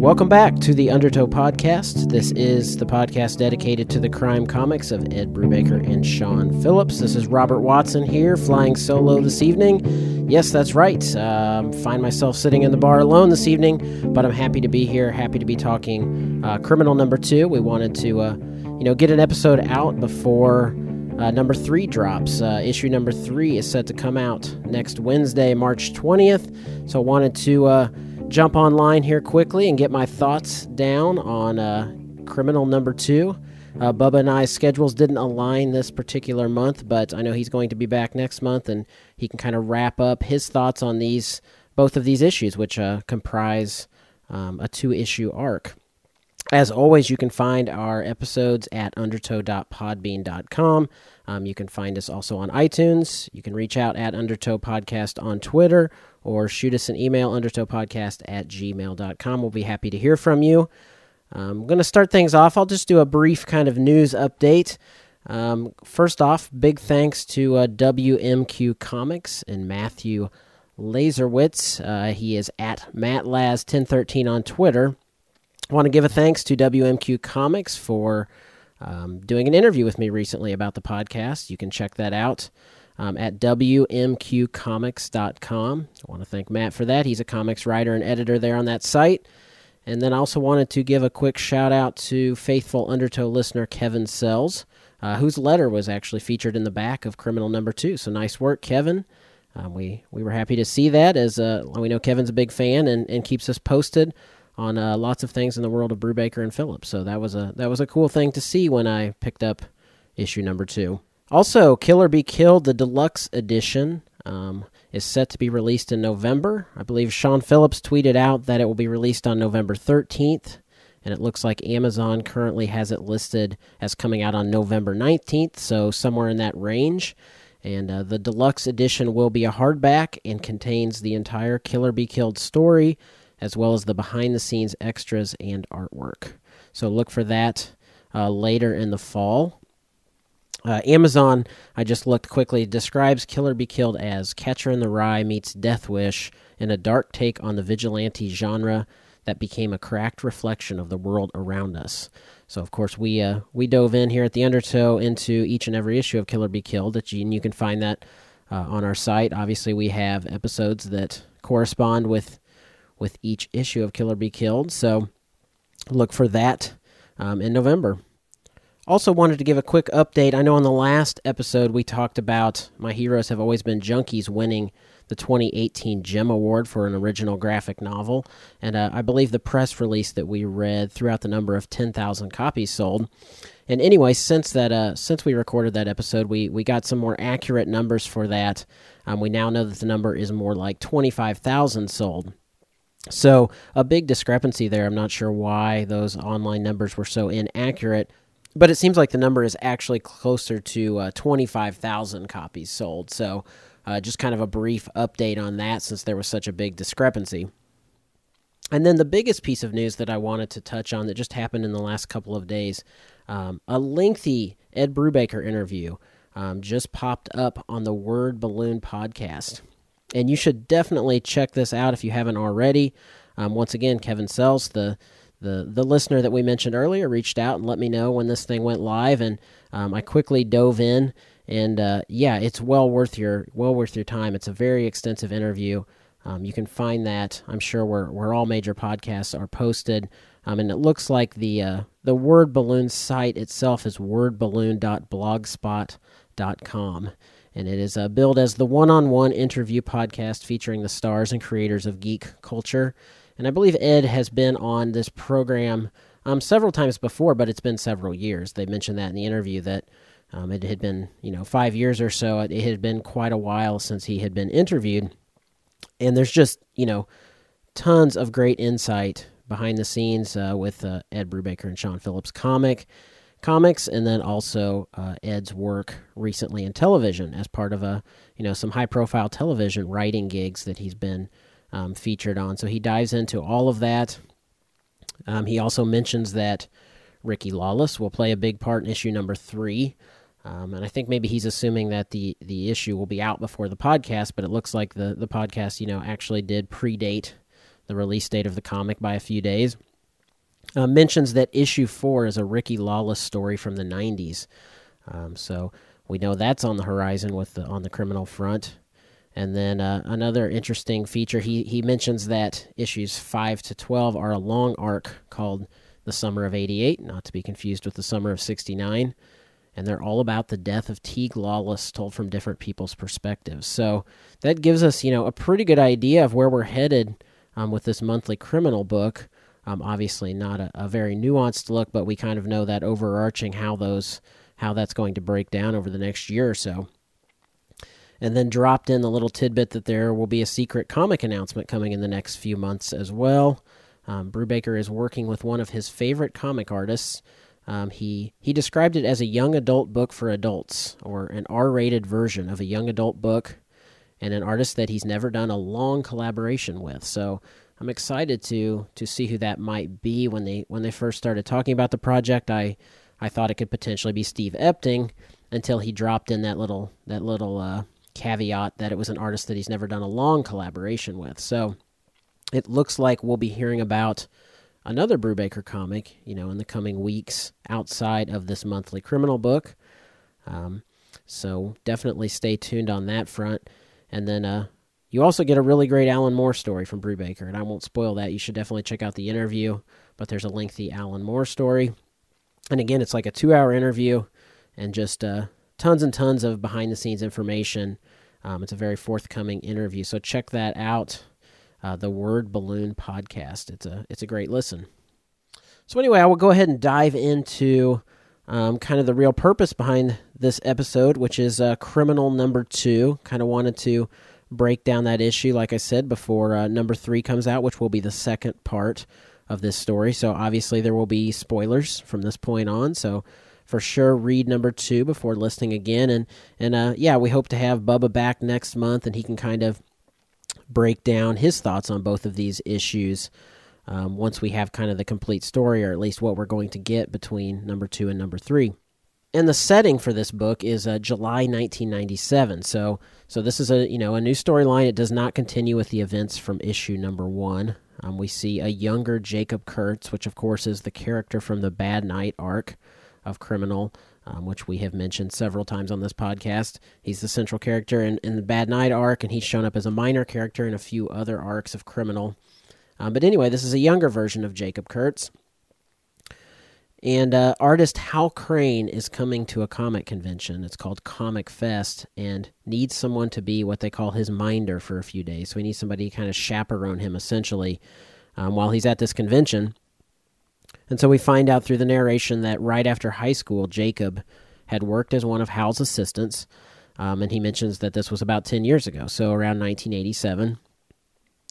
Welcome back to the Undertow Podcast. This is the podcast dedicated to the crime comics of Ed Brubaker and Sean Phillips. This is Robert Watson here, flying solo this evening. Yes, that's right. Um, find myself sitting in the bar alone this evening, but I'm happy to be here. Happy to be talking uh, Criminal Number Two. We wanted to, uh, you know, get an episode out before uh, number three drops. Uh, issue number three is set to come out next Wednesday, March 20th. So I wanted to uh, jump online here quickly and get my thoughts down on uh, Criminal number two. Uh, Bubba and I's schedules didn't align this particular month, but I know he's going to be back next month, and he can kind of wrap up his thoughts on these both of these issues, which uh, comprise um, a two-issue arc. As always, you can find our episodes at undertow.podbean.com. Um, you can find us also on iTunes. You can reach out at Undertow Podcast on Twitter or shoot us an email, undertowpodcast at gmail.com. We'll be happy to hear from you. I'm going to start things off. I'll just do a brief kind of news update. Um, first off, big thanks to uh, WMQ Comics and Matthew Laserwitz. Uh, he is at MattLaz1013 on Twitter. I want to give a thanks to WMQ Comics for um, doing an interview with me recently about the podcast. You can check that out um, at WMQcomics.com. I want to thank Matt for that. He's a comics writer and editor there on that site. And then I also wanted to give a quick shout out to faithful Undertow listener Kevin Sells, uh, whose letter was actually featured in the back of Criminal Number Two. So nice work, Kevin. Um, we we were happy to see that, as uh, we know Kevin's a big fan and, and keeps us posted on uh, lots of things in the world of Brubaker and Phillips. So that was a that was a cool thing to see when I picked up issue number two. Also, Kill or Be Killed, the deluxe edition, um, is set to be released in November. I believe Sean Phillips tweeted out that it will be released on November 13th, and it looks like Amazon currently has it listed as coming out on November 19th, so somewhere in that range. And uh, the deluxe edition will be a hardback and contains the entire Kill or Be Killed story, as well as the behind the scenes extras and artwork. So look for that uh, later in the fall. Uh, Amazon, I just looked quickly, describes Kill or Be Killed as Catcher in the Rye meets Death Wish in a dark take on the vigilante genre that became a cracked reflection of the world around us. So, of course, we uh, we dove in here at the Undertow into each and every issue of Kill or Be Killed, and you can find that uh, on our site. Obviously, we have episodes that correspond with with each issue of Kill or Be Killed. So, look for that um, in November. Also, wanted to give a quick update. I know on the last episode we talked about My Heroes Have Always Been Junkies winning the 2018 Gem Award for an original graphic novel. And uh, I believe the press release that we read threw out the number of 10,000 copies sold. And anyway, since that, uh, since we recorded that episode, we, we got some more accurate numbers for that. Um, we now know that the number is more like 25,000 sold. So, a big discrepancy there. I'm not sure why those online numbers were so inaccurate but it seems like the number is actually closer to uh, 25,000 copies sold. So, uh, just kind of a brief update on that since there was such a big discrepancy. And then the biggest piece of news that I wanted to touch on that just happened in the last couple of days um, a lengthy Ed Brubaker interview um, just popped up on the Word Balloon podcast. And you should definitely check this out if you haven't already. Um, once again, Kevin Sells, the the the listener that we mentioned earlier reached out and let me know when this thing went live, and um, I quickly dove in. And uh, yeah, it's well worth your well worth your time. It's a very extensive interview. Um, you can find that I'm sure where where all major podcasts are posted. Um, and it looks like the uh, the Word Balloon site itself is wordballoon.blogspot.com, and it is uh, billed as the one-on-one interview podcast featuring the stars and creators of geek culture. And I believe Ed has been on this program um, several times before, but it's been several years. They mentioned that in the interview that um, it had been, you know, five years or so. It had been quite a while since he had been interviewed. And there's just, you know, tons of great insight behind the scenes uh, with uh, Ed Brubaker and Sean Phillips comic comics, and then also uh, Ed's work recently in television as part of a, you know, some high profile television writing gigs that he's been um, featured on. So he dives into all of that. Um, he also mentions that Ricky Lawless will play a big part in issue number three. Um, and I think maybe he's assuming that the, the issue will be out before the podcast, but it looks like the, the podcast, you know, actually did predate the release date of the comic by a few days. uh, mentions that issue four is a Ricky Lawless story from the 90s. Um, so we know that's on the horizon with the, on the criminal front. And then uh, another interesting feature, he, he mentions that issues 5 to 12 are a long arc called The Summer of 88, not to be confused with The Summer of 69. And they're all about the death of Teague Lawless, told from different people's perspectives. So that gives us, you know, a pretty good idea of where we're headed um, with this monthly criminal book. Um, obviously, not a, a very nuanced look, but we kind of know that overarching how those how that's going to break down over the next year or so and then dropped in the little tidbit that there will be a secret comic announcement coming in the next few months as well. Um, Brubaker is working with one of his favorite comic artists. Um, he he described it as a young adult book for adults, or an R-rated version of a young adult book, and an artist that he's never done a long collaboration with. So I'm excited to to see who that might be. When they when they first started talking about the project, I I thought it could potentially be Steve Epting until he dropped in that little that little uh, caveat that it was an artist that he's never done a long collaboration with. So it looks like we'll be hearing about another Brubaker comic, you know, in the coming weeks outside of this monthly criminal book. Um, so definitely stay tuned on that front. And then uh, you also get a really great Alan Moore story from Brubaker, and I won't spoil that. You should definitely check out the interview, but there's a lengthy Alan Moore story. And again, it's like a two hour interview and just uh, tons and tons of behind the scenes information. Um, it's a very forthcoming interview, so check that out. Uh, the Word Balloon podcast. It's a it's a great listen. So anyway, I will go ahead and dive into um, kind of the real purpose behind this episode, which is uh, criminal number two. Kind of wanted to break down that issue, like I said, before uh, number three comes out, which will be the second part of this story. So obviously there will be spoilers from this point on. So for sure read number two before listening again. And and uh, yeah, we hope to have Bubba back next month, and he can kind of break down his thoughts on both of these issues. Um, once we have kind of the complete story, or at least what we're going to get between number two and number three. And the setting for this book is uh, July 1997. So, so this is a you know a new storyline. It does not continue with the events from issue number one. Um, we see a younger Jacob Kurtz, which of course is the character from the Bad Night arc of Criminal, um, which we have mentioned several times on this podcast. He's the central character in, in the Bad Night arc, and he's shown up as a minor character in a few other arcs of Criminal. Um, but anyway, this is a younger version of Jacob Kurtz. And uh, artist Hal Crane is coming to a comic convention. It's called Comic Fest and needs someone to be what they call his minder for a few days. So he needs somebody to kind of chaperone him essentially um, while he's at this convention. And so we find out through the narration that right after high school, Jacob had worked as one of Hal's assistants. Um, and he mentions that this was about 10 years ago, so around 1987.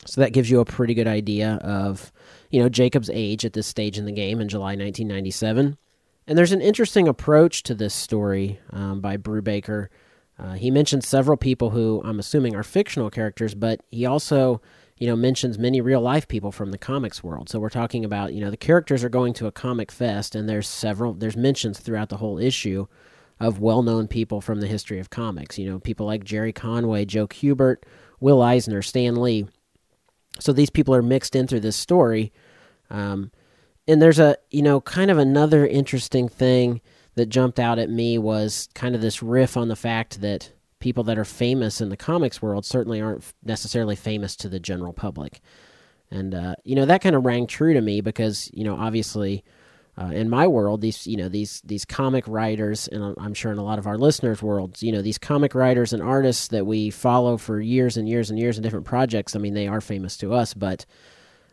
So that gives you a pretty good idea of, you know, Jacob's age at this stage in the game in July 1997. And there's an interesting approach to this story um, by Brubaker. Uh, he mentions several people who I'm assuming are fictional characters, but he also you know, mentions many real life people from the comics world. So we're talking about, you know, the characters are going to a comic fest, and there's several, there's mentions throughout the whole issue of well known people from the history of comics. You know, people like Gerry Conway, Joe Kubert, Will Eisner, Stan Lee. So these people are mixed in through this story. Um, and there's a, you know, kind of another interesting thing that jumped out at me was kind of this riff on the fact that people that are famous in the comics world certainly aren't necessarily famous to the general public. And uh, you know that kind of rang true to me because you know obviously uh, in my world these you know these these comic writers and I'm sure in a lot of our listeners' worlds you know these comic writers and artists that we follow for years and years and years in different projects. I mean they are famous to us, but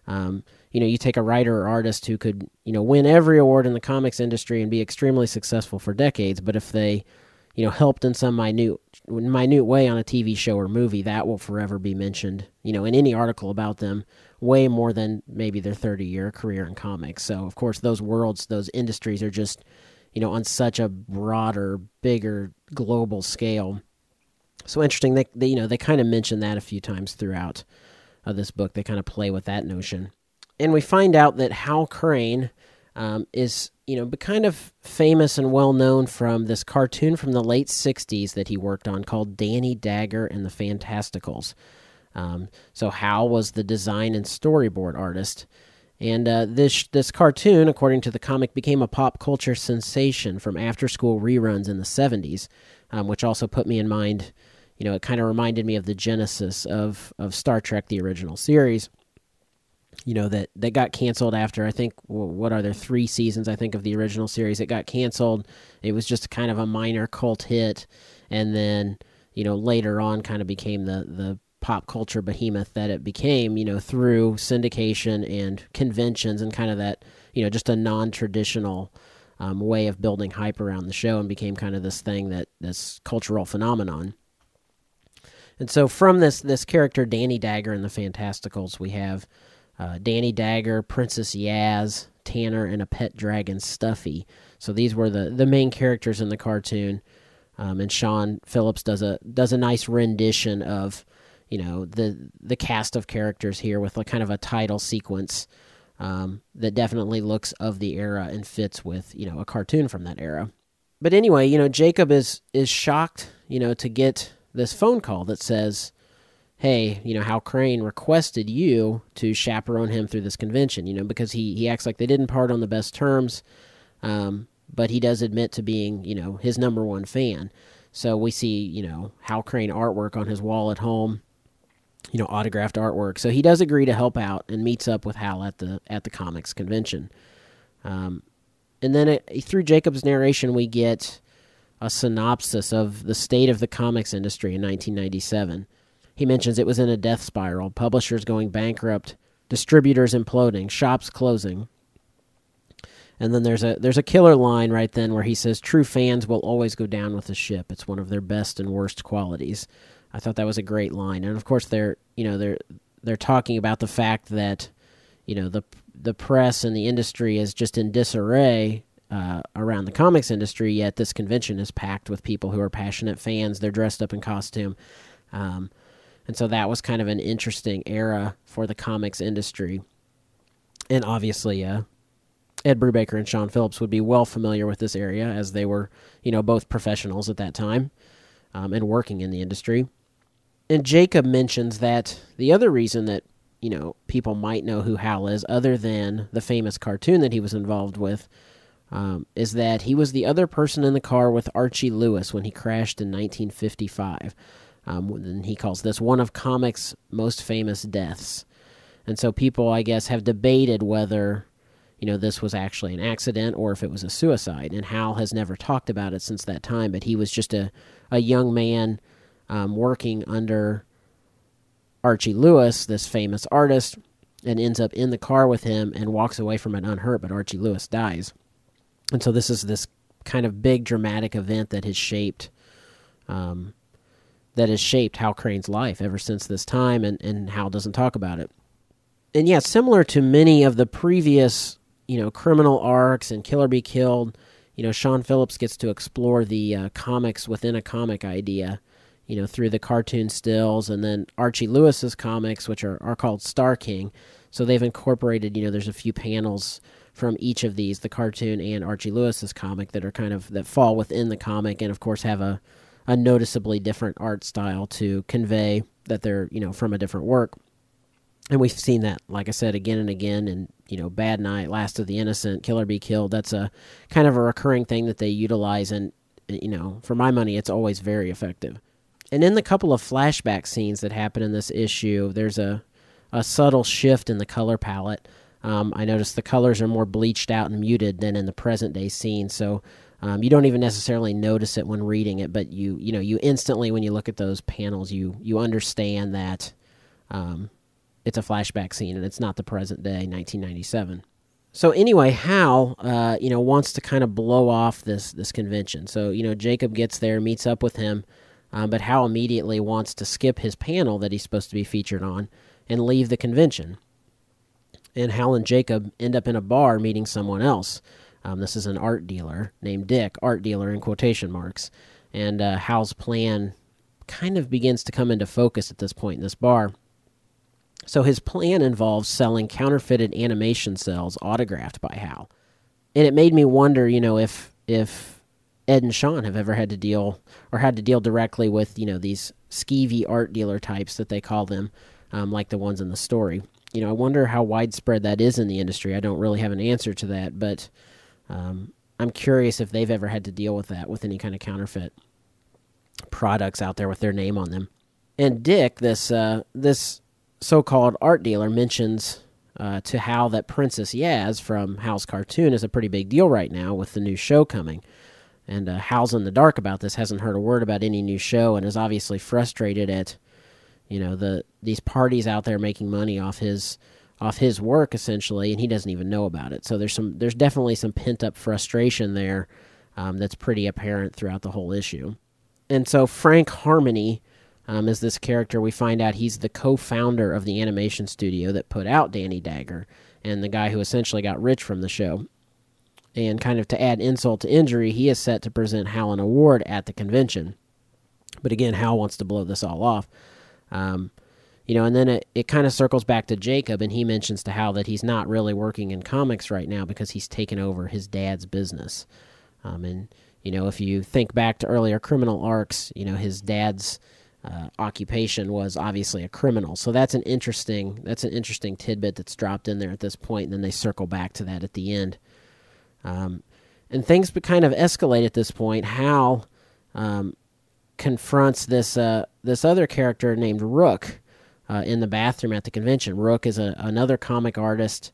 um, you know you take a writer or artist who could you know win every award in the comics industry and be extremely successful for decades, but if they you know, helped in some minute minute way on a TV show or movie, that will forever be mentioned, you know, in any article about them, way more than maybe their 30 year career in comics. So, of course, those worlds, those industries are just, you know, on such a broader, bigger, global scale. So interesting. They, they you know, they kind of mention that a few times throughout uh, this book. They kind of play with that notion. And we find out that Hal Crane um, is you know, but kind of famous and well known from this cartoon from the late 60s that he worked on called Danny Dagger and the Fantasticals. Um, so Hal was the design and storyboard artist. And uh, this this cartoon, according to the comic, became a pop culture sensation from after school reruns in the 70s, um, which also put me in mind. You know, it kind of reminded me of the genesis of of Star Trek, the original series. You know that that got canceled after I think what are there three seasons I think of the original series. It got canceled. It was just kind of a minor cult hit, and then you know later on kind of became the the pop culture behemoth that it became, you know, through syndication and conventions and kind of that, you know, just a non traditional um, way of building hype around the show and became kind of this thing that this cultural phenomenon. And so from this this character Danny Dagger in the Fantasticals, we have uh, Danny Dagger, Princess Yaz, Tanner, and a pet dragon Stuffy. So these were the the main characters in the cartoon. Um, and Sean Phillips does a does a nice rendition of you know the the cast of characters here with a kind of a title sequence um, that definitely looks of the era and fits with you know a cartoon from that era. But anyway, you know Jacob is is shocked you know to get this phone call that says, "Hey, you know Hal Crane requested you to chaperone him through this convention." You know because he he acts like they didn't part on the best terms, um, but he does admit to being you know his number one fan. So we see you know Hal Crane artwork on his wall at home you know, autographed artwork. So he does agree to help out and meets up with Hal at the at the comics convention. Um, and then it, through Jacob's narration, we get a synopsis of the state of the comics industry in 1997. He mentions it was in a death spiral, publishers going bankrupt, distributors imploding, shops closing. And then there's a there's a killer line right then where he says, "True fans will always go down with the ship. It's one of their best and worst qualities." I thought that was a great line, and of course they're you know they're they're talking about the fact that you know the the press and the industry is just in disarray uh, around the comics industry. Yet this convention is packed with people who are passionate fans. They're dressed up in costume, um, and so that was kind of an interesting era for the comics industry. And obviously, uh, Ed Brubaker and Sean Phillips would be well familiar with this area as they were, you know, both professionals at that time um, and working in the industry and Jacob mentions that the other reason that you know people might know who Hal is, other than the famous cartoon that he was involved with, um, is that he was the other person in the car with Archie Lewis when he crashed in 1955. Um, and he calls this one of comics' most famous deaths. And so people, I guess, have debated whether you know this was actually an accident or if it was a suicide. And Hal has never talked about it since that time, but he was just a a young man um, working under Archie Lewis, this famous artist, and ends up in the car with him and walks away from it unhurt, but Archie Lewis dies. And so this is this kind of big dramatic event that has shaped um, that has shaped Hal Crane's life ever since this time, and, and Hal doesn't talk about it. And yeah, similar to many of the previous, you know, criminal arcs and Kill or Be Killed, you know, Sean Phillips gets to explore the uh, comics within a comic idea you know, through the cartoon stills, and then Archie Lewis's comics, which are, are called Star King. So they've incorporated, you know, there's a few panels from each of these, the cartoon and Archie Lewis's comic, that are kind of that fall within the comic, and of course have a a noticeably different art style to convey that they're you know from a different work. And we've seen that, like I said, again and again, and you know, Bad Night, Last of the Innocent, Kill or Be Killed. That's a kind of a recurring thing that they utilize, and you know, for my money, it's always very effective and in the couple of flashback scenes that happen in this issue, there's a a subtle shift in the color palette. Um, I noticed the colors are more bleached out and muted than in the present day scene, so um, you don't even necessarily notice it when reading it, but you you know you instantly when you look at those panels, you you understand that um, it's a flashback scene and it's not the present day 1997. So anyway, Hal, uh, you know, wants to kind of blow off this this convention. So you know, Jacob gets there, meets up with him. Um, but Hal immediately wants to skip his panel that he's supposed to be featured on and leave the convention. And Hal and Jacob end up in a bar meeting someone else. Um, this is an art dealer named Dick, art dealer in quotation marks. And uh, Hal's plan kind of begins to come into focus at this point in this bar. So his plan involves selling counterfeited animation cells autographed by Hal. And it made me wonder, you know, if if Ed and Sean have ever had to deal or had to deal directly with you know these skeevy art dealer types that they call them, um, like the ones in the story. you know, I wonder how widespread that is in the industry. I don't really have an answer to that, but um, I'm curious if they've ever had to deal with that with any kind of counterfeit products out there with their name on them. And Dick, this uh, this so-called art dealer, mentions uh, to Hal that Princess Yaz from Hal's cartoon is a pretty big deal right now with the new show coming. And uh, Hal's in the dark about this, hasn't heard a word about any new show, and is obviously frustrated at, you know, the these parties out there making money off his off his work essentially, and he doesn't even know about it. So there's some there's definitely some pent up frustration there um, that's pretty apparent throughout the whole issue. And so Frank Harmony um, is this character. We find out he's the co-founder of the animation studio that put out Danny Dagger, and the guy who essentially got rich from the show. And kind of to add insult to injury, he is set to present Hal an award at the convention. But again, Hal wants to blow this all off. Um, you know, and then it, it kind of circles back to Jacob, and he mentions to Hal that he's not really working in comics right now because he's taken over his dad's business. Um, and, you know, if you think back to earlier criminal arcs, you know, his dad's uh, occupation was obviously a criminal. So that's an interesting that's an interesting tidbit that's dropped in there at this point, and then they circle back to that at the end. Um, and things kind of escalate at this point. Hal um, confronts this uh, this other character named Rook uh, in the bathroom at the convention. Rook is a, another comic artist.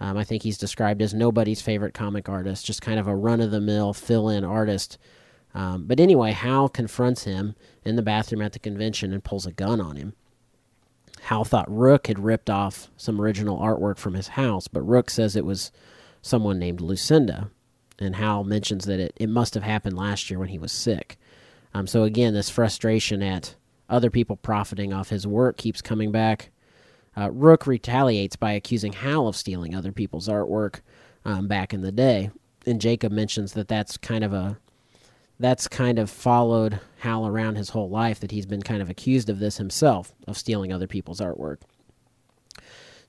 Um, I think he's described as nobody's favorite comic artist, just kind of a run of the mill fill in artist um, but anyway, Hal confronts him in the bathroom at the convention and pulls a gun on him. Hal thought Rook had ripped off some original artwork from his house, but Rook says it was someone named Lucinda. And Hal mentions that it, it must have happened last year when he was sick. Um, so again, this frustration at other people profiting off his work keeps coming back. Uh, Rook retaliates by accusing Hal of stealing other people's artwork um, back in the day. And Jacob mentions that that's kind of a that's kind of followed Hal around his whole life that he's been kind of accused of this himself, of stealing other people's artwork.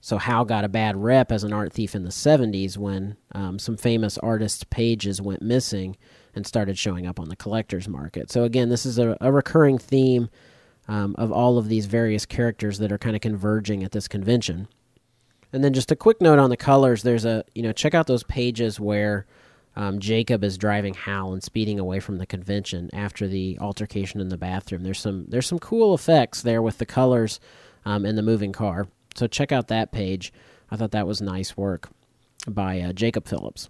So Hal got a bad rep as an art thief in the 70s when um, some famous artists' pages went missing and started showing up on the collector's market. So again, this is a, a recurring theme um, of all of these various characters that are kind of converging at this convention. And then just a quick note on the colors. There's a you know check out those pages where um, Jacob is driving Hal and speeding away from the convention after the altercation in the bathroom. There's some there's some cool effects there with the colors um, the moving car. So check out that page. I thought that was nice work by uh, Jacob Phillips.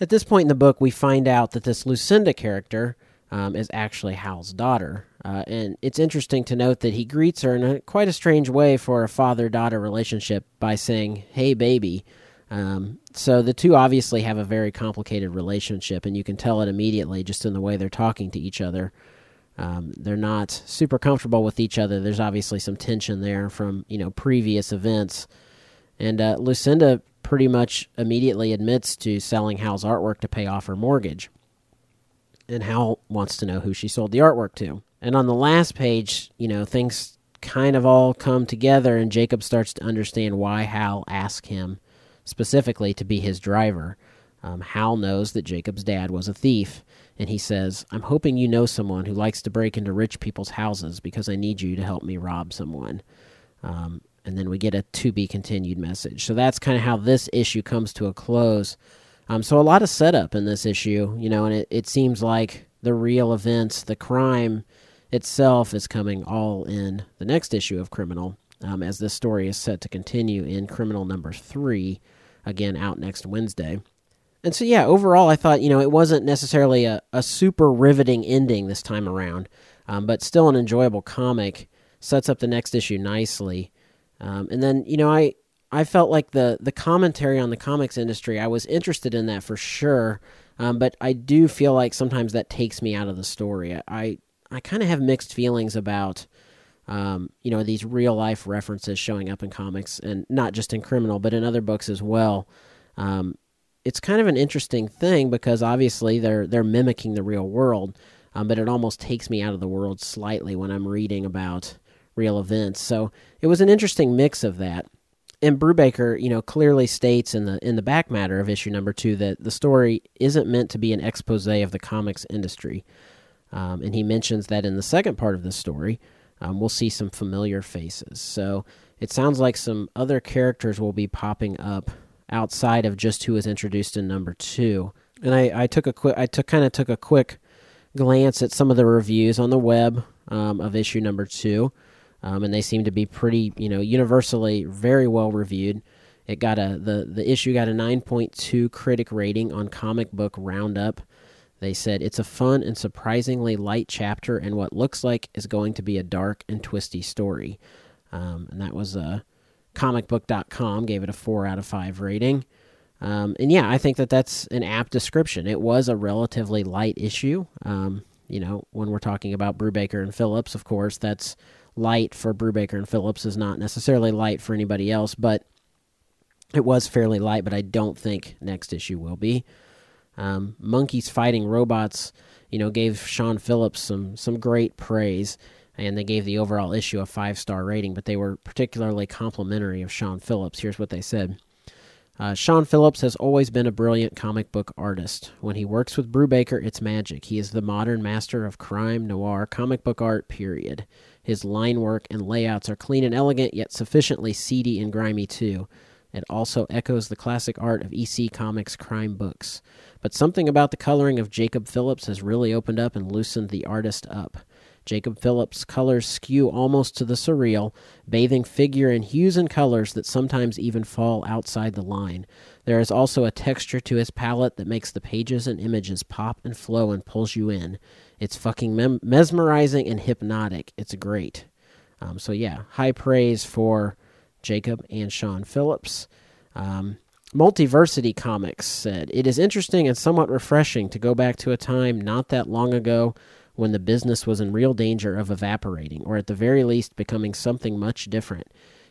At this point in the book, we find out that this Lucinda character um, is actually Hal's daughter. Uh, and it's interesting to note that he greets her in a, quite a strange way for a father daughter relationship by saying, Hey, baby. Um, so the two obviously have a very complicated relationship, and you can tell it immediately just in the way they're talking to each other. Um, they're not super comfortable with each other. There's obviously some tension there from you know previous events, and uh, Lucinda pretty much immediately admits to selling Hal's artwork to pay off her mortgage. And Hal wants to know who she sold the artwork to. And on the last page, you know, things kind of all come together, and Jacob starts to understand why Hal asked him specifically to be his driver. Um, Hal knows that Jacob's dad was a thief, and he says, I'm hoping you know someone who likes to break into rich people's houses because I need you to help me rob someone. Um, and then we get a to be continued message. So that's kind of how this issue comes to a close. Um, so a lot of setup in this issue, you know, and it, it seems like the real events, the crime itself is coming all in the next issue of Criminal, um, as this story is set to continue in Criminal number three again out next Wednesday. And so, yeah, overall, I thought, you know, it wasn't necessarily a, a super riveting ending this time around, um, but still an enjoyable comic. Sets up the next issue nicely. Um, and then, you know, I, I felt like the, the commentary on the comics industry, I was interested in that for sure. Um, but I do feel like sometimes that takes me out of the story. I, I, kind of have mixed feelings about um, you know these real life references showing up in comics and not just in criminal but in other books as well um, it's kind of an interesting thing because obviously they're they're mimicking the real world um, but it almost takes me out of the world slightly when i'm reading about real events so it was an interesting mix of that and Brubaker, you know, clearly states in the in the back matter of issue number two that the story isn't meant to be an expose of the comics industry, um, and he mentions that in the second part of the story, um, we'll see some familiar faces. So it sounds like some other characters will be popping up outside of just who was introduced in number two. And I, I took a quick, I took kind of took a quick glance at some of the reviews on the web um, of issue number two, um, and they seem to be pretty, you know, universally very well reviewed. It got a the the issue got a 9.2 critic rating on Comic Book Roundup. They said it's a fun and surprisingly light chapter and what looks like is going to be a dark and twisty story. Um, and that was uh, comicbook.com gave it a 4 out of 5 rating. Um, and yeah, I think that that's an apt description. It was a relatively light issue. Um, you know, when we're talking about Brubaker and Phillips, of course, that's light for Brubaker and Phillips is not necessarily light for anybody else, but it was fairly light, but I don't think next issue will be. Um, Monkeys Fighting Robots, you know, gave Sean Phillips some some great praise, and they gave the overall issue a five star rating. But they were particularly complimentary of Sean Phillips. Here's what they said. Uh, Sean Phillips has always been a brilliant comic book artist. When he works with Brubaker, it's magic. He is the modern master of crime noir comic book art, period. His line work and layouts are clean and elegant, yet sufficiently seedy and grimy, too. It also echoes the classic art of EC Comics crime books. But something about the coloring of Jacob Phillips has really opened up and loosened the artist up. Jacob Phillips' colors skew almost to the surreal, bathing figure in hues and colors that sometimes even fall outside the line. There is also a texture to his palette that makes the pages and images pop and flow and pulls you in. It's fucking mem- mesmerizing and hypnotic. It's great. Um, so, yeah, high praise for Jacob and Sean Phillips. Um, Multiversity Comics said, It is interesting and somewhat refreshing to go back to a time not that long ago when the business was in real danger of evaporating, or at the very least becoming something much different.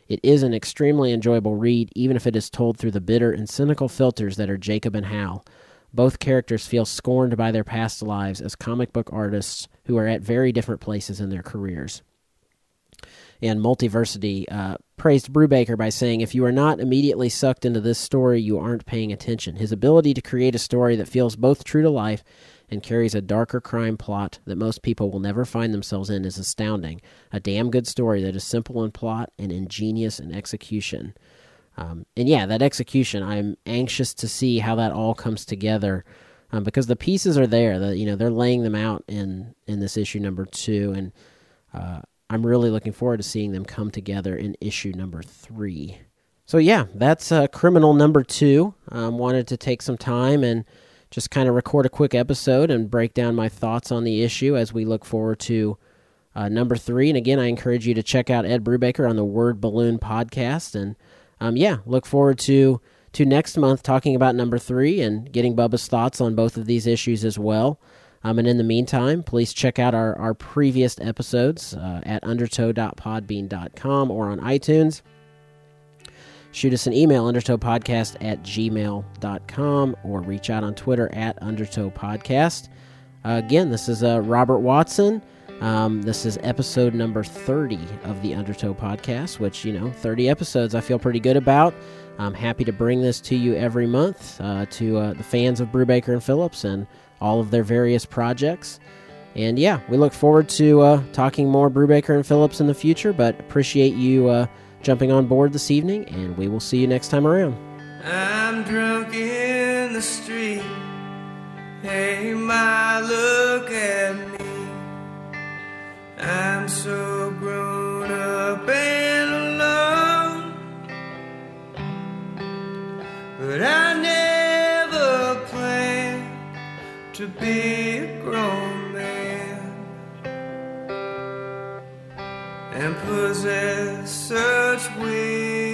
It is an extremely enjoyable read, even if it is told through the bitter and cynical filters that are Jacob and Hal. Both characters feel scorned by their past lives as comic book artists who are at very different places in their careers and Multiversity uh, praised Brubaker by saying, If you are not immediately sucked into this story, you aren't paying attention. His ability to create a story that feels both true to life and carries a darker crime plot that most people will never find themselves in is astounding. A damn good story that is simple in plot and ingenious in execution. Um, and yeah, that execution, I'm anxious to see how that all comes together. Um, because the pieces are there, the, you know, they're laying them out in in this issue number two, and uh, I'm really looking forward to seeing them come together in issue number three. So yeah, that's uh, criminal number two. Um, wanted to take some time and just kind of record a quick episode and break down my thoughts on the issue as we look forward to uh, number three. And again, I encourage you to check out Ed Brubaker on the Word Balloon podcast. And um, yeah, look forward to to next month talking about number three and getting Bubba's thoughts on both of these issues as well. Um, and in the meantime, please check out our, our previous episodes uh, at undertow.podbean.com or on iTunes. Shoot us an email, undertowpodcast at gmail.com, or reach out on Twitter at undertowpodcast. Uh, again, this is uh, Robert Watson. Um, this is episode number 30 of the Undertow podcast, which, you know, 30 episodes I feel pretty good about. I'm happy to bring this to you every month uh, to uh, the fans of Brubaker and Phillips and all of their various projects. And yeah, we look forward to uh, talking more Brubaker and Phillips in the future, but appreciate you uh, jumping on board this evening, and we will see you next time around. I'm drunk in the street. Hey, my, look at me. I'm so grown up and alone. But I never planned to be a grown man and possess such weird.